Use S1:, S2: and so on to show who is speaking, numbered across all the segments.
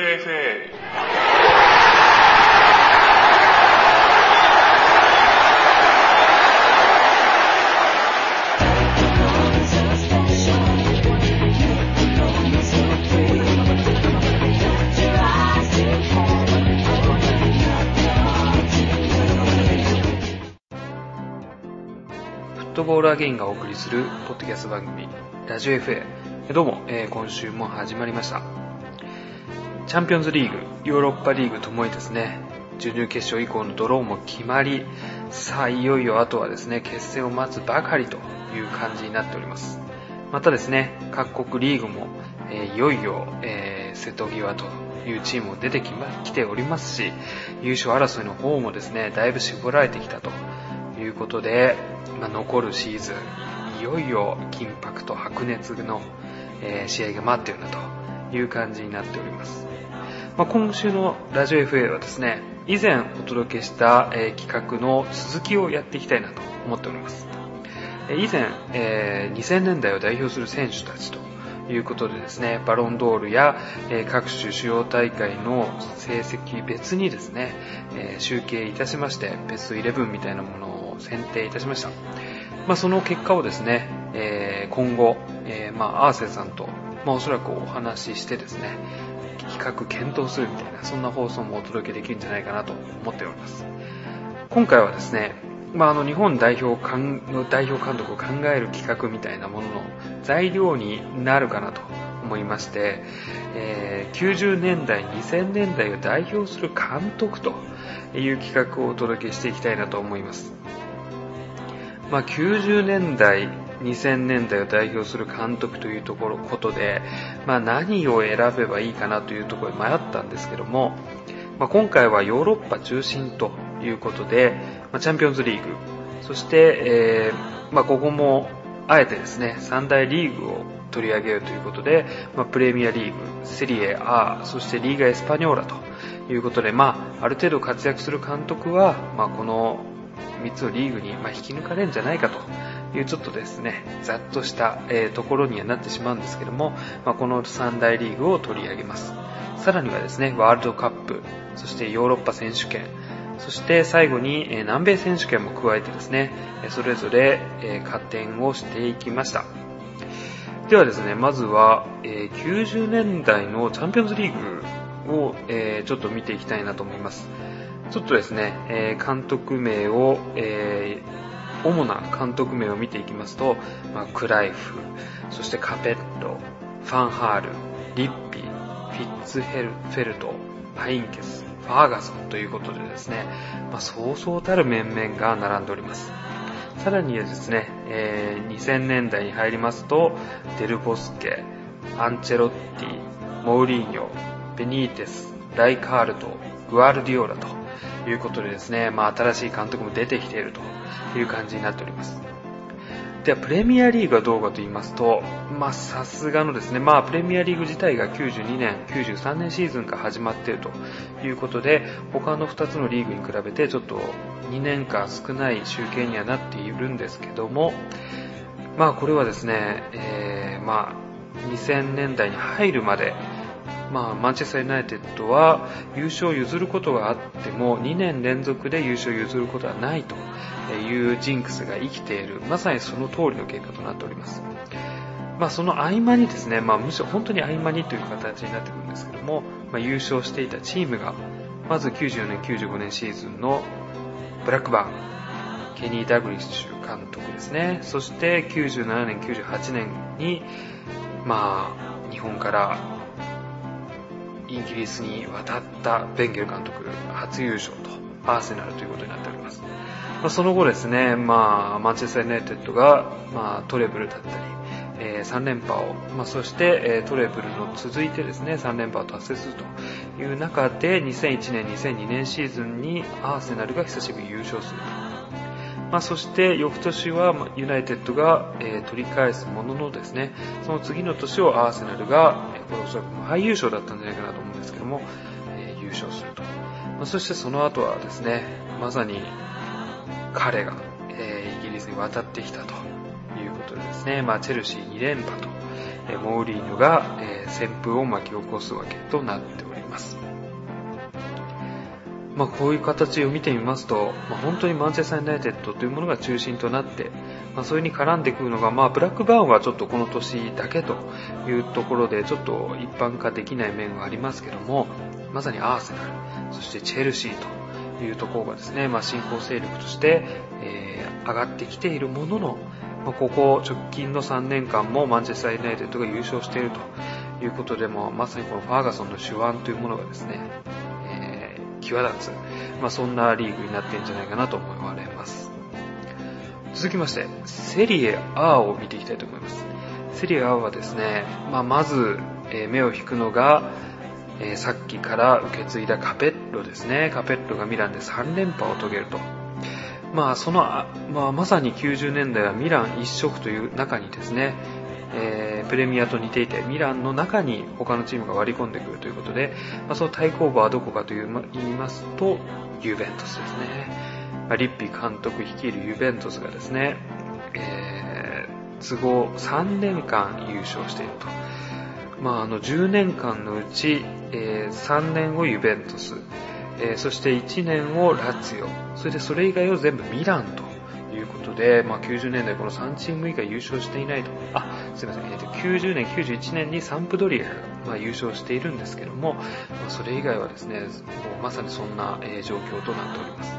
S1: FA
S2: フットボールアゲインがお送りするポッドキャスト番組ラジオ FA どうも、えー今週も始まりましたチャンピオンズリーグヨーロッパリーグともにですね準々決勝以降のドローも決まりさあいよいよあとはですね決戦を待つばかりという感じになっております。またですね各国リーグも、えーいよいよ、えー瀬戸際というチームも出てき,、ま、来ておりますし優勝争いの方もですねだいぶ絞られてきたということで、まあ、残るシーズン、いよいよ緊迫と白熱の、えー試合が待っているなという感じになっております。まあ、今週のラジオ FA はですね、以前お届けした、えー企画の続きをやっていきたいなと思っております。以前、えー2000年代を代表する選手たちということでですね、バロンドールや、えー各種主要大会の成績別にですね、えー集計いたしまして、ベスト11みたいなものを選定いたしました。まあ、その結果をですね、えー今後、えーまあ、アーセさんと、まあ、おそらくお話ししてですね、企画検討するみたいな、そんな放送もお届けできるんじゃないかなと思っております。今回はですね、まあ、あの日本代表監の代表監督を考える企画みたいなものの材料になるかなと思いまして、えー90年代、2000年代を代表する監督という企画をお届けしていきたいなと思います。まあ、90年代、2000年代を代表する監督というところ、ことで、まあ、何を選べばいいかなというところで迷ったんですけども、まあ、今回はヨーロッパ中心ということで、まあ、チャンピオンズリーグ、そして、えーまあ、ここもあえてですね、三大リーグを取り上げるということで、ま、プレミアリーグ、セリエ A、そしてリーガエスパニョーラということで、まあ、ある程度活躍する監督は、ま、この3つのリーグに、ま、引き抜かれるんじゃないかというちょっとですね、ざっとした、えところにはなってしまうんですけども、まあ、この三大リーグを取り上げます。さらにはですね、ワールドカップ、そしてヨーロッパ選手権、そして最後に、南米選手権も加えてですね、それぞれ、加点をしていきました。ではですね、まずは、90年代のチャンピオンズリーグを、ちょっと見ていきたいなと思います。ちょっとですね、監督名を、主な監督名を見ていきますと、まあ、クライフ、そしてカペッロ、ファンハール、リッピー、フィッツヘルフェルト、パインケス、ファーガソンということでですね、まあ、そうそうたる面々が並んでおります。さらにですね、えー2000年代に入りますと、デルボスケ、アンチェロッティ、モーリーニョ、ベニーテス、ライカールト、グアルディオラということでですね、まあ新しい監督も出てきているという感じになっております。では、プレミアリーグはどうかと言いますと、まあ、さすがのですね、まあ、プレミアリーグ自体が92年、93年シーズンから始まっているということで、他の2つのリーグに比べてちょっと2年間少ない集計にはなっているんですけども、まあ、これはですね、えー、まあ、2000年代に入るまで、まあ、マンチェスター・ユナイテッドは優勝を譲ることがあっても2年連続で優勝を譲ることはないというジンクスが生きている。まさにその通りの結果となっております、まあ、その合間にですね、まあ、むしろ本当に合間にという形になってくるんですけども、まあ、優勝していたチームがまず94年95年シーズンのブラックバーンケニー・ダグリッシュ監督ですね。そして97年98年にまあ日本からイギリスに渡ったベンゲル監督初優勝とアーセナルということになっております。その後ですね、まあ、マンチェスター・ユナイテッドが、まあ、トレブルだったり、えー3連覇を、まあ、そして、えートレブルの続いてですね、3連覇を達成するという中で、2001年、2002年シーズンにアーセナルが久しぶりに優勝すると。まあ、そして翌年はユナイテッドが、え取り返すもののですね、その次の年をアーセナルが、えこれおそらく最優勝だったんじゃないかなと思うんですけども、え優勝すると。まあそしてその後はですね、まさに彼が、えイギリスに渡ってきたということでですね、まあ、チェルシー2連覇とえモーリーヌが、え旋風を巻き起こすわけとなっております。まあ、こういう形を見てみますと、まあ、本当にマンチェスター・ユナイテッドというものが中心となって、まあ、それに絡んでくるのが、まあ、ブラックバーンはちょっとこの年だけというところで、ちょっと一般化できない面はありますけども、まさにアーセナル、そしてチェルシーというところがですね、まあ、新興勢力として、えー、上がってきているものの、まあ、ここ直近の3年間もマンチェスター・ユナイテッドが優勝しているということでも、まさにこのファーガソンの手腕というものがですね、際立つ、まあ、そんなリーグになってんじゃないかなと思われます。続きまして、セリエ A を見ていきたいと思います。セリエ A はですね、まあ、まず、えー、目を引くのが、えー、さっきから受け継いだカペッロですね。カペッロがミランで3連覇を遂げると。まあ、その、まあ、まさに90年代はミラン一色という中にですね、えー、プレミアと似ていて、ミランの中に他のチームが割り込んでくるということで、まあ、その対抗馬はどこかと、言いますと、ユベントスですね。まあ、リッピ監督率いるユベントスがですね、えー、都合3年間優勝していると。まあ、あの10年間のうち、えー、3年をユベントス、えー、そして1年をラツィオ、それでそれ以外を全部ミランとことで、まあ、90年代この3チーム以外優勝していないと。あ、すいません。えー、と90年、91年にサンプドリアが、まあ、優勝しているんですけども、まあ、それ以外はですね、もうまさにそんな、えー、状況となっております。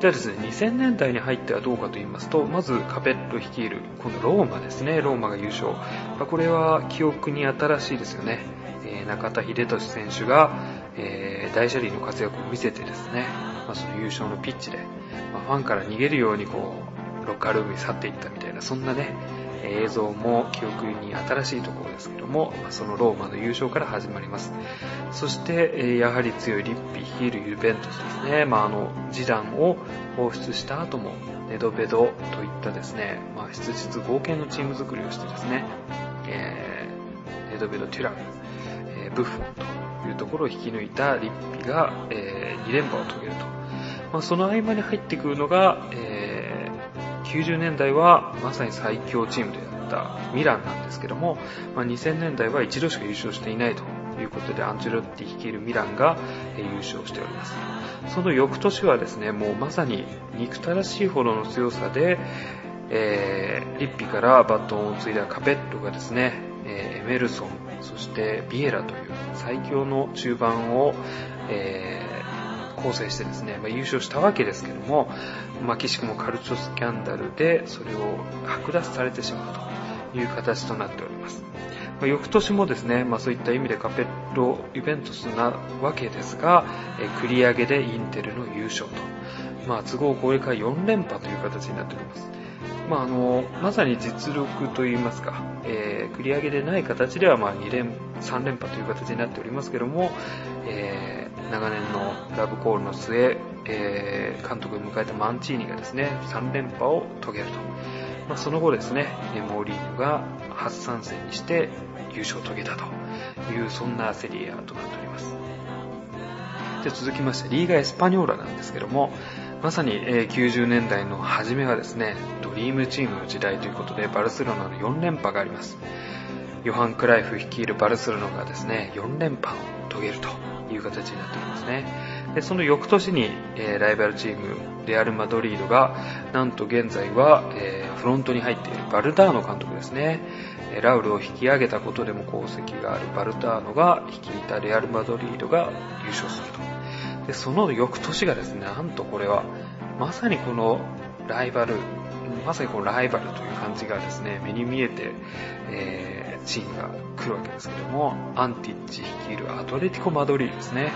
S2: ではですね、2000年代に入ってはどうかと言いますと、まずカペット率いる、このローマですね、ローマが優勝。まあ、これは記憶に新しいですよね。えー、中田秀俊選手が、えー、大車輪の活躍を見せてですね、まあ、その優勝のピッチで、まあ、ファンから逃げるようにこう、ロッカールームに去っていったみたいな、そんなね、映像も記憶に新しいところですけども、そのローマの優勝から始まります。そして、やはり強いリッピー率いるユベントスですね。まあ、あの、示談を放出した後も、ネドベドといったですね、まあ、質実合計のチーム作りをしてですね、えー、ネドベド・テュラム、えー、ブッフォンというところを引き抜いたリッピが、えー、2連覇を遂げると。まあ、その合間に入ってくるのが、えー、90年代はまさに最強チームであったミランなんですけども、まあ、2000年代は一度しか優勝していないということでアンチェロッティ率いるミランが優勝しております。その翌年はですね、もうまさに憎たらしいほどの強さで、えー、リッピからバトンを継いだカペットがですね、えー、エメルソン、そしてビエラという最強の中盤を、え、構成してですね、まあ、優勝したわけですけども、まあ、岸くもカルチョスキャンダルでそれを剥奪されてしまうという形となっております。まあ、翌年もですね、まあ、そういった意味でカペッロイベントスなわけですが、え繰り上げでインテルの優勝と、まあ、都合これから4連覇という形になっております。まあ、あの、まさに実力といいますか、えー、繰り上げでない形では、まあ、2連、3連覇という形になっておりますけども、えー、長年のラブコールの末、えー、監督を迎えたマンチーニがですね、3連覇を遂げると。まあ、その後ですね、モーリーヌが初参戦にして優勝を遂げたという、そんなセリエ A となっております。で続きまして、リーガ・エスパニョーラなんですけども、まさに90年代の初めはですね、ドリームチームの時代ということで、バルセロナの4連覇があります。ヨハン・クライフ率いるバルセロナがですね、4連覇を遂げるという形になっておりますね。でその翌年に、えー、ライバルチーム、レアル・マドリードが、なんと現在は、えー、フロントに入っているバルダーノ監督ですね。ラウルを引き上げたことでも功績があるバルダーノが率いたレアル・マドリードが優勝すると。で、その翌年がですね、なんとこれは、まさにこのライバル、まさにこのライバルという感じがですね、目に見えて、えー、チームが来るわけですけども、アンティッチ率いるアトレティコ・マドリーですね。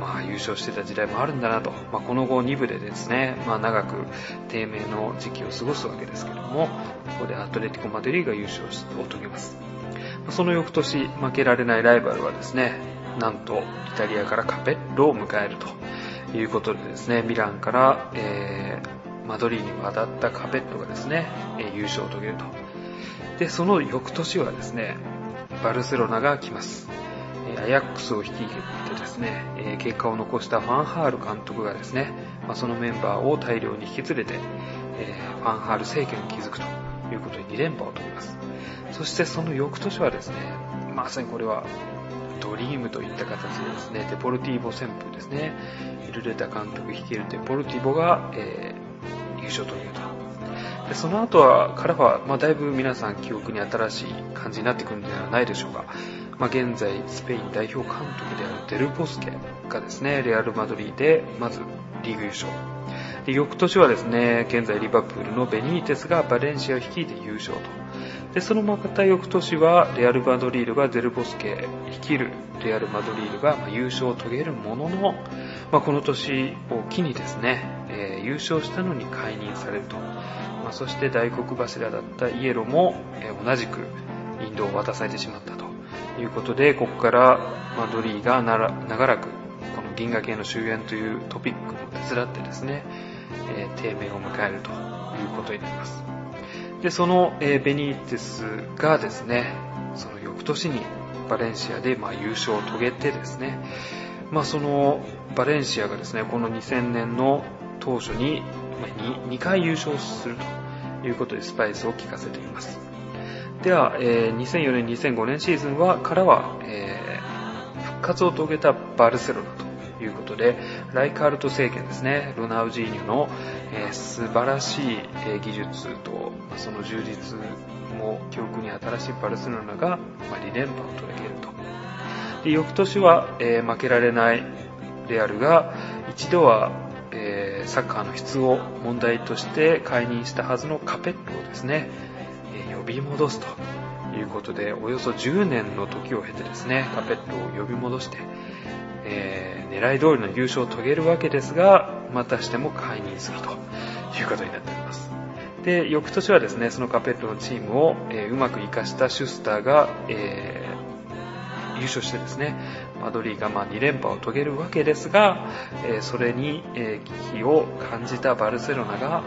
S2: まあ優勝してた時代もあるんだなと、まあ、この後2部でですね、まあ、長く低迷の時期を過ごすわけですけども、ここでアトレティコ・マドリーが優勝を遂げます。その翌年、負けられないライバルはですね、なんとイタリアからカペッロを迎えるということでですね、ミランから、えー、マドリーに渡ったカペッロがですね、え優勝を遂げると。で、その翌年はですね、バルセロナが来ます。アヤックスを率いてですね、え結果を残したファンハール監督がですね、まそのメンバーを大量に引き連れて、えファンハール政権を築くということで2連覇を取ります。そしてその翌年はですね、まさにこれはドリームといった形でですね、デポルティーボ旋風ですね、ルレタ監督率いるデポルティーボが、え、優勝というと。でその後は、からは、まあ、だいぶ皆さん記憶に新しい感じになってくるんではないでしょうか。まあ、現在、スペイン代表監督であるデルボスケがですね、レアル・マドリーで、まずリーグ優勝。で翌年はですね、現在リバプールのベニーテスがバレンシアを率いて優勝と。で、そのまた翌年はレアル・マドリードがデルボスケ率いるレアル・マドリードが優勝を遂げるものの、まあ、この年を機にですね、えー、優勝したのに解任されると。まあ、そして大黒柱だったイエロも、えー、同じくインドを渡されてしまったということで、ここからマドリーが長らくこの銀河系の終焉というトピックを手伝ってですね、えー、低迷を迎えるということになります。で、その、えー、ベニーテスがですね、その翌年にバレンシアで、まあ、優勝を遂げてですね、まあ、そのバレンシアがですね、この2000年の当初に 2, 2回優勝するということでスパイスを効かせています。では、えー、2004年、2005年シーズンはからは、えー、復活を遂げたバルセロナということで、ライカールト政権ですね、ロナウジーニョの、えー、素晴らしい、えー、技術と、まあ、その充実も記憶に新しいバルセロナが、まあ、2連覇を遂げると。で翌年は、えー、負けられないレアルが一度は、サッカーの質を問題として解任したはずのカペットをですね、呼び戻すということで、およそ10年の時を経てですね、カペットを呼び戻して、えー、狙い通りの優勝を遂げるわけですが、またしても解任するということになっております。で、翌年はですね、そのカペットのチームを、えー、うまく活かしたシュスターが、え、優勝してですね、マドリーがま2連覇を遂げるわけですが、えそれに、え危機を感じたバルセロナが、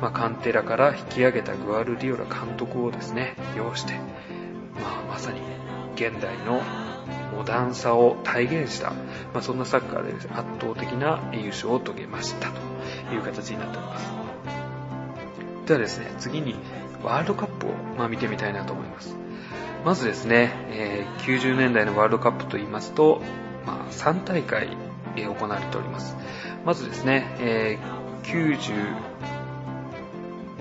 S2: ま、カンテラから引き上げたグアルディオラ監督をですね、要して、まあ、まさに現代のモダンさを体現した、まあ、そんなサッカーで、ね、圧倒的な優勝を遂げましたという形になっております。ではですね、次にワールドカップを、まあ、見てみたいなと思います。まずですね、えー、90年代のワールドカップと言いますと、まあ、3大会、えー、行われております。まずですね、えー、90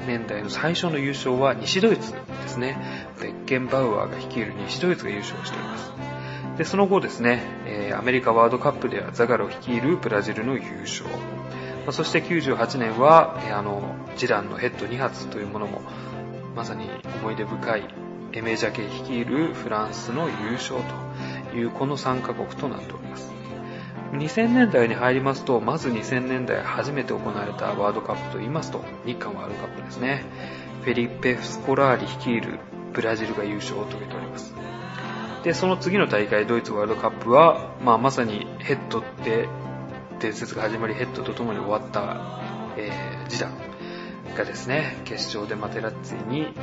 S2: 年代の最初の優勝は西ドイツですね。ベッケンバウアーが率いる西ドイツが優勝しております。で、その後ですね、えー、アメリカワールドカップではザガロ率いるブラジルの優勝。まあ、そして98年は、えー、あの、ジランのヘッド2発というものも、まさに思い出深いエメジャケ率いるフランスの優勝というこの3カ国となっております。2000年代に入りますと、まず2000年代初めて行われたワールドカップと言いますと、日韓ワールドカップですね。フェリペ・スコラーリ率いるブラジルが優勝を遂げております。で、その次の大会、ドイツワールドカップは、まあ、まさにヘッドって伝説が始まり、ヘッドと共に終わった、えー、ジダンがですね、決勝でマテラッツィに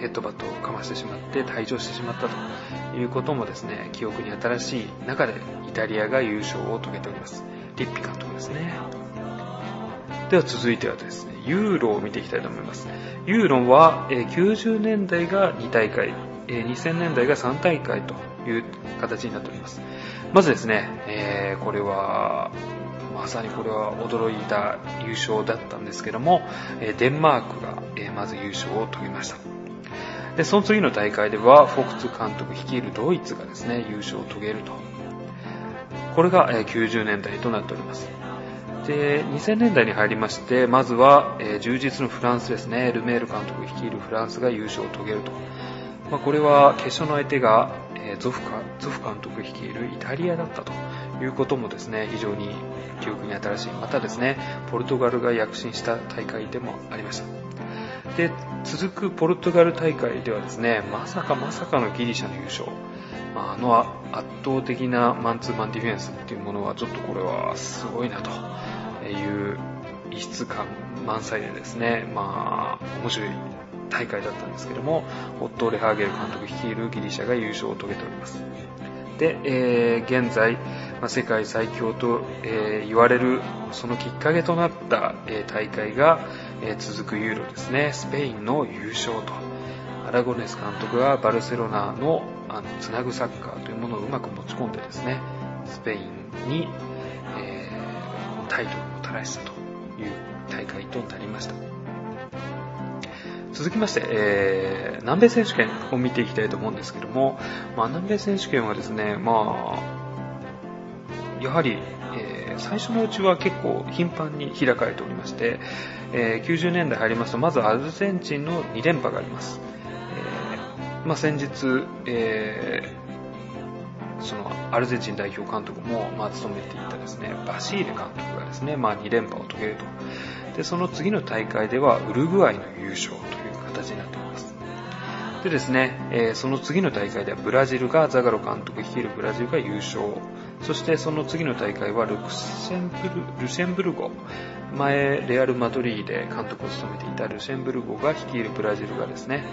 S2: ヘッドバットをかましてしまって退場してしまったということもですね、記憶に新しい中でイタリアが優勝を遂げております。リッピ監督ですね。では続いてはですね、ユーロを見ていきたいと思います。ユーロは90年代が2大会、2000年代が3大会という形になっております。まずですね、えー、これは、まさにこれは驚いた優勝だったんですけども、デンマークがまず優勝を遂げました。で、その次の大会では、フォクツ監督率いるドイツがですね、優勝を遂げると。これが90年代となっております。で、2000年代に入りまして、まずは、え、充実のフランスですね、ルメール監督率いるフランスが優勝を遂げると。まあ、これは決勝の相手が、え、ゾフカ、ゾフ監督率いるイタリアだったということもですね、非常に記憶に新しい。またですね、ポルトガルが躍進した大会でもありました。で、続くポルトガル大会ではですね、まさかまさかのギリシャの優勝。まあ、あの圧倒的なマンツーマンディフェンスっていうものはちょっとこれはすごいなという異質感満載でですね、まあ、面白い大会だったんですけども、オットー・レハーゲル監督率いるギリシャが優勝を遂げております。で、えー、現在、まあ、世界最強と、えー、言われるそのきっかけとなった、えー、大会が、え続くユーロですね、スペインの優勝と。アラゴネス監督はバルセロナのあのつなぐサッカーというものをうまく持ち込んでですね、スペインに、えー、タイトルをもたらしたという大会となりました。続きまして、えー、南米選手権を見ていきたいと思うんですけども、まあ、南米選手権はですね、まあ、やはり、えー、最初のうちは結構頻繁に開かれておりまして、えー、90年代入りますと、まずアルゼンチンの2連覇があります。えー、まあ、先日、えそのアルゼンチン代表監督も、まあ、務めていたですね、バシーレ監督がですね、まあ、2連覇を遂げると。で、その次の大会ではウルグアイの優勝という形になっております。でですね、えー、その次の大会ではブラジルがザガロ監督率いるブラジルが優勝。そしてその次の大会はルクセンブルルシェンブルゴ。前、レアル・マドリーで監督を務めていたルシェンブルゴが率いるブラジルがですね、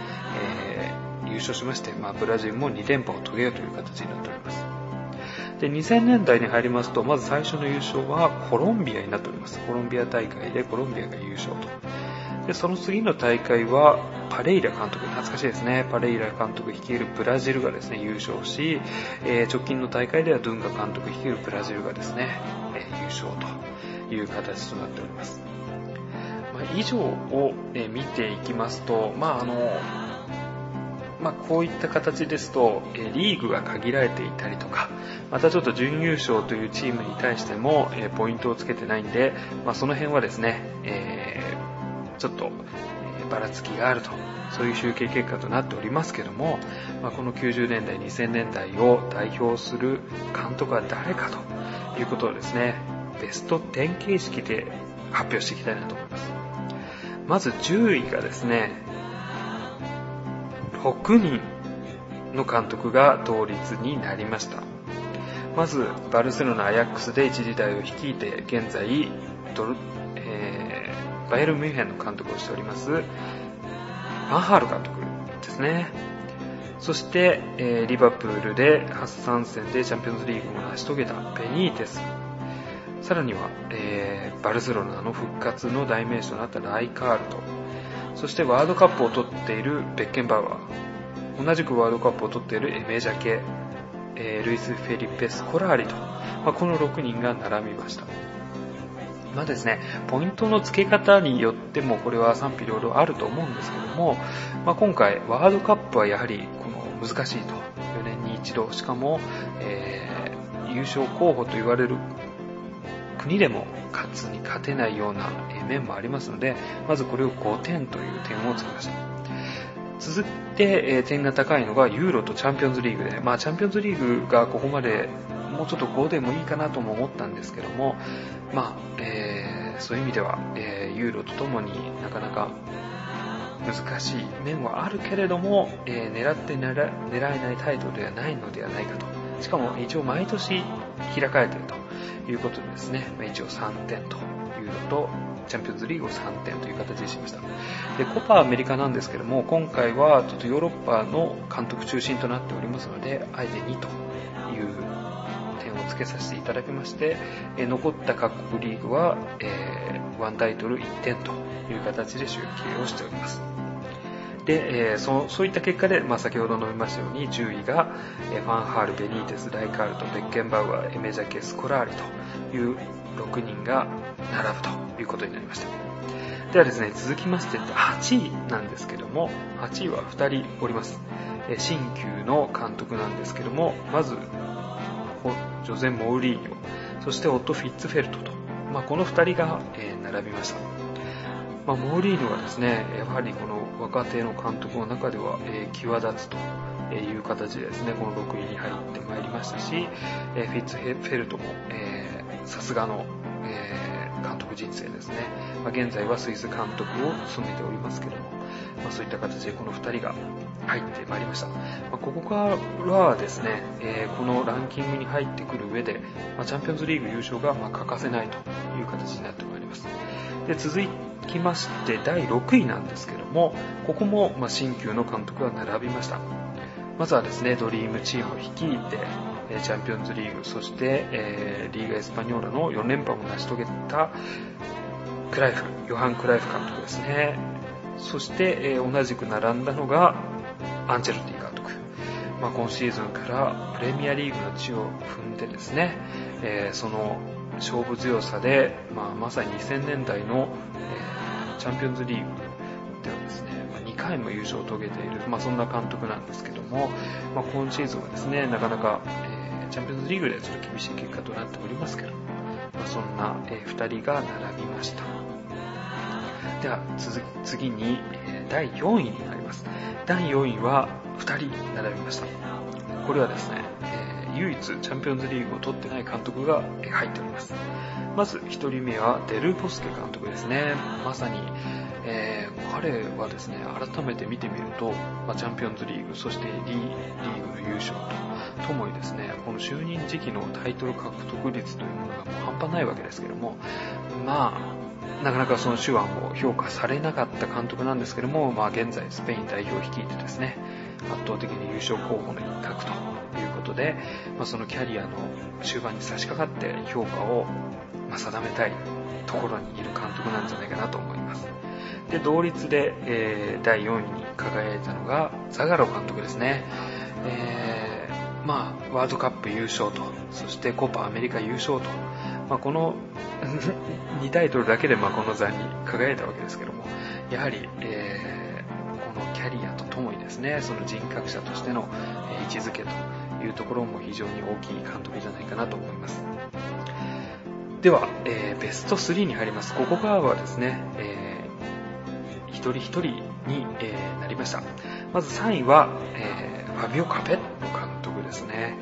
S2: えー、優勝しまして、まあ、ブラジルも2連覇を遂げようという形になっております。で、2000年代に入りますと、まず最初の優勝はコロンビアになっております。コロンビア大会でコロンビアが優勝と。で、その次の大会は、パレイラ監督、懐かしいですね。パレイラ監督率いるブラジルがですね、優勝し、えー、直近の大会ではドゥンガ監督率いるブラジルがですね、えー、優勝という形となっております。まあ、以上を、え見ていきますと、まあ、あの、まあ、こういった形ですと、えリーグが限られていたりとか、またちょっと準優勝というチームに対しても、えポイントをつけてないんで、まあ、その辺はですね、えちょっと、えばらつきがあると、そういう集計結果となっておりますけども、まあ、この90年代、2000年代を代表する監督は誰かということをですね、ベスト10形式で発表していきたいなと思います。まず10位がですね、6人の監督が同率になりました。まず、バルセロナ・アヤックスで一時代を率いて、現在、ド、バイエル・ミュンヘンの監督をしております、ファンハール監督ですね。そして、えー、リバプールで初参戦でチャンピオンズリーグを成し遂げたベニーテス。さらには、えー、バルセロナの復活の代名詞となったライカールト。そしてワールドカップを取っているベッケンバウアー。同じくワールドカップを取っているエメジャケ。えー、ルイス・フェリペ・スコラーリと、まあ、この6人が並びました。まあですね、ポイントの付け方によってもこれは賛否両論あると思うんですけども、まあ、今回ワールドカップはやはりこの難しいと。4年に一度、しかも、えー、優勝候補と言われる国でも勝つに勝てないような面もありますので、まずこれを5点という点をつけました。続いて、え、点が高いのがユーロとチャンピオンズリーグで、まあ、チャンピオンズリーグがここまでもうちょっと5でもいいかなとも思ったんですけども、まあえー、そういう意味では、えー、ユーロとともになかなか難しい面はあるけれども、えー、狙って狙えないタイトルではないのではないかと。しかも一応毎年開かれているということでですね、ま、一応3点というのと、チャンピオンズリーグを3点という形にしました。で、コパアメリカなんですけども、今回はちょっとヨーロッパの監督中心となっておりますので、あえて2というを付けさせていただきまして、え残った各国リーグは、えー、1タイトル1点という形で集計をしております。で、えー、そそういった結果で、まあ、先ほど述べましたように10位が、え、ファンハール、ベニーテス、ライカールト、ベッケンバウアー、エメジャケ、スコラーリという6人が並ぶということになりました。ではですね、続きまして8位なんですけども、8位は2人おります。新旧の監督なんですけども、まず、ジョゼ・モウリーニョ、そしてオット・フィッツフェルトと、まあ、この2人が、え並びました。まあ、モーリーニョはですね、やはりこの若手の監督の中では、え際立つという形でですね、この6位に入ってまいりましたし、えフィッツフェルトも、さすがの、えー、監督人生ですね。まあ、現在はスイス監督を務めておりますけども、まあ、そういった形でこの2人が入ってまいりました。まあ、ここからはですね、えー、このランキングに入ってくる上で、まチャンピオンズリーグ優勝がま欠かせないという形になってまいります。で続きまして第6位なんですけども、ここもま新旧の監督が並びました。まずはですね、ドリームチームを率いて、チャンピオンズリーグ、そして、えー、リーガエスパニョーラの4連覇を成し遂げたクライフ、ヨハン・クライフ監督ですね。そして、えー、同じく並んだのが、アンチェロティ監督。まあ、今シーズンからプレミアリーグの地を踏んでですね、えー、その勝負強さで、まあ、まさに2000年代の、えー、チャンピオンズリーグではですね、まあ、2回も優勝を遂げている、まあ、そんな監督なんですけども、まあ、今シーズンはですね、なかなか、えー、チャンピオンズリーグでちょっと厳しい結果となっておりますけど、まあ、そんな、えー、2人が並びました。では続、次に、第4位になります。第4位は2人並びました。これはですね、えー、唯一チャンピオンズリーグを取ってない監督が入っております。まず1人目はデル・ボスケ監督ですね。まさに、えー、彼はですね、改めて見てみると、まあ、チャンピオンズリーグ、そしてリーリーグの優勝とともにですね、この就任時期のタイトル獲得率というものがもう半端ないわけですけども、まあ、なかなかその手腕を評価されなかった監督なんですけども、まあ現在スペイン代表を率いてですね、圧倒的に優勝候補の一角ということで、まあ、そのキャリアの終盤に差し掛かって評価を定めたいところにいる監督なんじゃないかなと思います。で、同率で、えー、第4位に輝いたのがザガロ監督ですね。えー、まあ、ワールドカップ優勝と、そしてコパアメリカ優勝と、まあ、この 2タイトルだけでまあこの座に輝いたわけですけども、やはり、えーキャリアとともにですね、その人格者としての位置づけというところも非常に大きい監督じゃないかなと思います。では、えー、ベスト3に入ります。ここからはですね、えー、一人一人に、えー、なりました。まず3位は、えー、ファビオ・カペット監督ですね。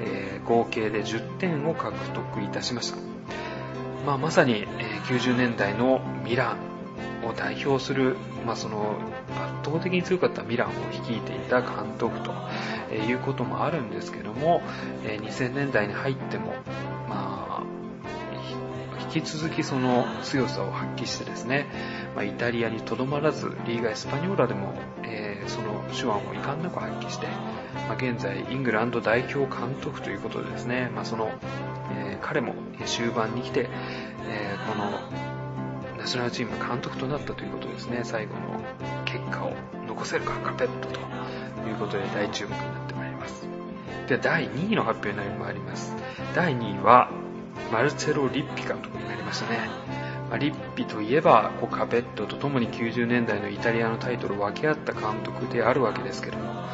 S2: えー、合計で10点を獲得いたしました。まあ、まさに、えー、90年代のミランを代表する、まあ、その圧倒的に強かったミランを率いていた監督ということもあるんですけども、2000年代に入っても、まあ、引き続きその強さを発揮してですね、まあ、イタリアにとどまらず、リーガ・エスパニョーラでも、え、その手腕を遺憾なく発揮して、まあ、現在イングランド代表監督ということでですね、まあ、その、えー、彼も終盤に来て、えー、このナショナルチーム監督となったということですね、最後の結果を残せるか、カペットということで大注目になってまいります。では、第2位の発表になりまます。第2位は、マルチェロ・リッピ監督になりましたね。ま、リッピといえば、こうカペットとともに90年代のイタリアのタイトルを分け合った監督であるわけですけども、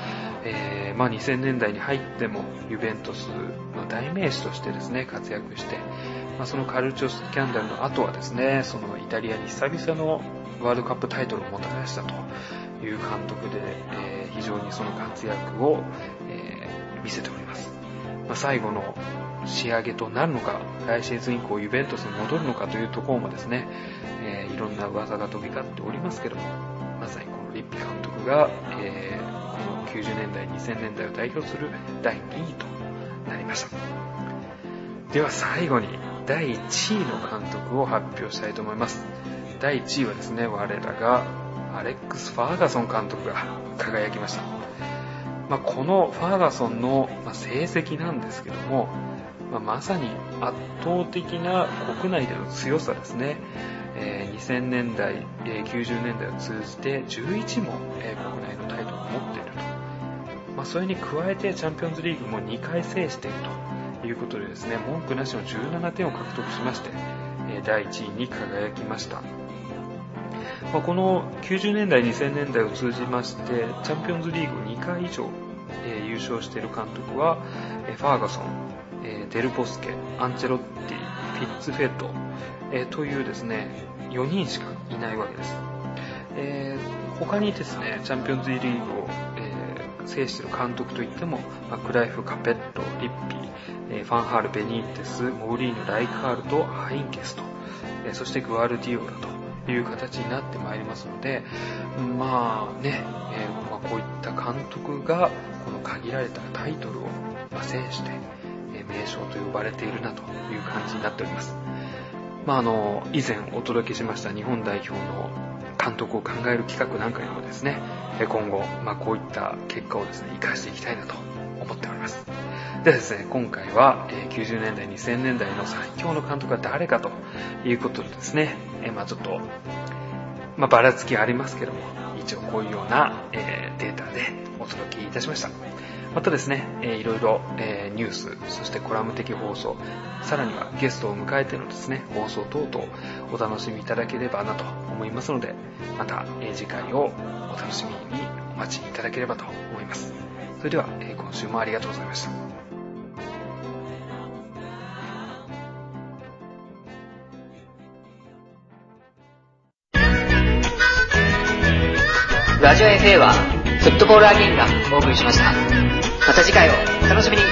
S2: えー、まあ、2000年代に入ってもユベントスの代名詞としてですね、活躍して、まあ、そのカルチョスキャンダルの後はですね、そのイタリアに久々のワールドカップタイトルをもたらしたという監督で、えー、非常にその活躍を、えー、見せております。まあ、最後の仕上げとなるのか、来シーズン以降ユベントスに戻るのかというところもですね、え、いろんな噂が飛び交っておりますけども、まさにこのリッピ監督が、90年代、2000年代を代表する第2位となりました。では最後に第1位の監督を発表したいと思います。第1位はですね、我らがアレックス・ファーガソン監督が輝きました。まあ、このファーガソンの成績なんですけども、ま、まさに圧倒的な国内での強さですね。え、2000年代、え、90年代を通じて11も、え、国内のタまあ、それに加えてチャンピオンズリーグも2回制しているということでですね、文句なしの17点を獲得しまして、第1位に輝きました。まあ、この90年代、2000年代を通じまして、チャンピオンズリーグを2回以上、え、優勝している監督は、ファーガソン、え、デルボスケ、アンチェロッティ、フィッツフェッド、え、というですね、4人しかいないわけです。え、他にですね、チャンピオンズリーグを、制している監督といっても、まあ、クライフ、カペット、リッピー、えー、ファンハール、ベニーテス、モーリーヌ、ライカールとハインケスと、えー、そしてグアルディオラと、いう形になってまいりますので、まあね、えー、まあ、こういった監督がこの限られたタイトルを制して、え名将と呼ばれているなという感じになっております。まあ、あの、以前お届けしました日本代表の監督を考える企画なんかにもですね、今後、まあ、こういった結果をですね、活かしていきたいなと思っております。でですね、今回は、え90年代、2000年代の最強の監督は誰かということでですね、えまあちょっと、まあばらつきありますけども、一応こういうような、えデータでお届けいたしました。またですね、えー、いろいろ、えー、ニュース、そしてコラム的放送、さらにはゲストを迎えてのですね、放送等々お楽しみいただければなと思いますので、また、えー、次回をお楽しみにお待ちいただければと思います。それでは、えー、今週もありがとうございました。
S1: ラジオ FA はフットボールアゲインがお送りしました。また次回をお楽しみに。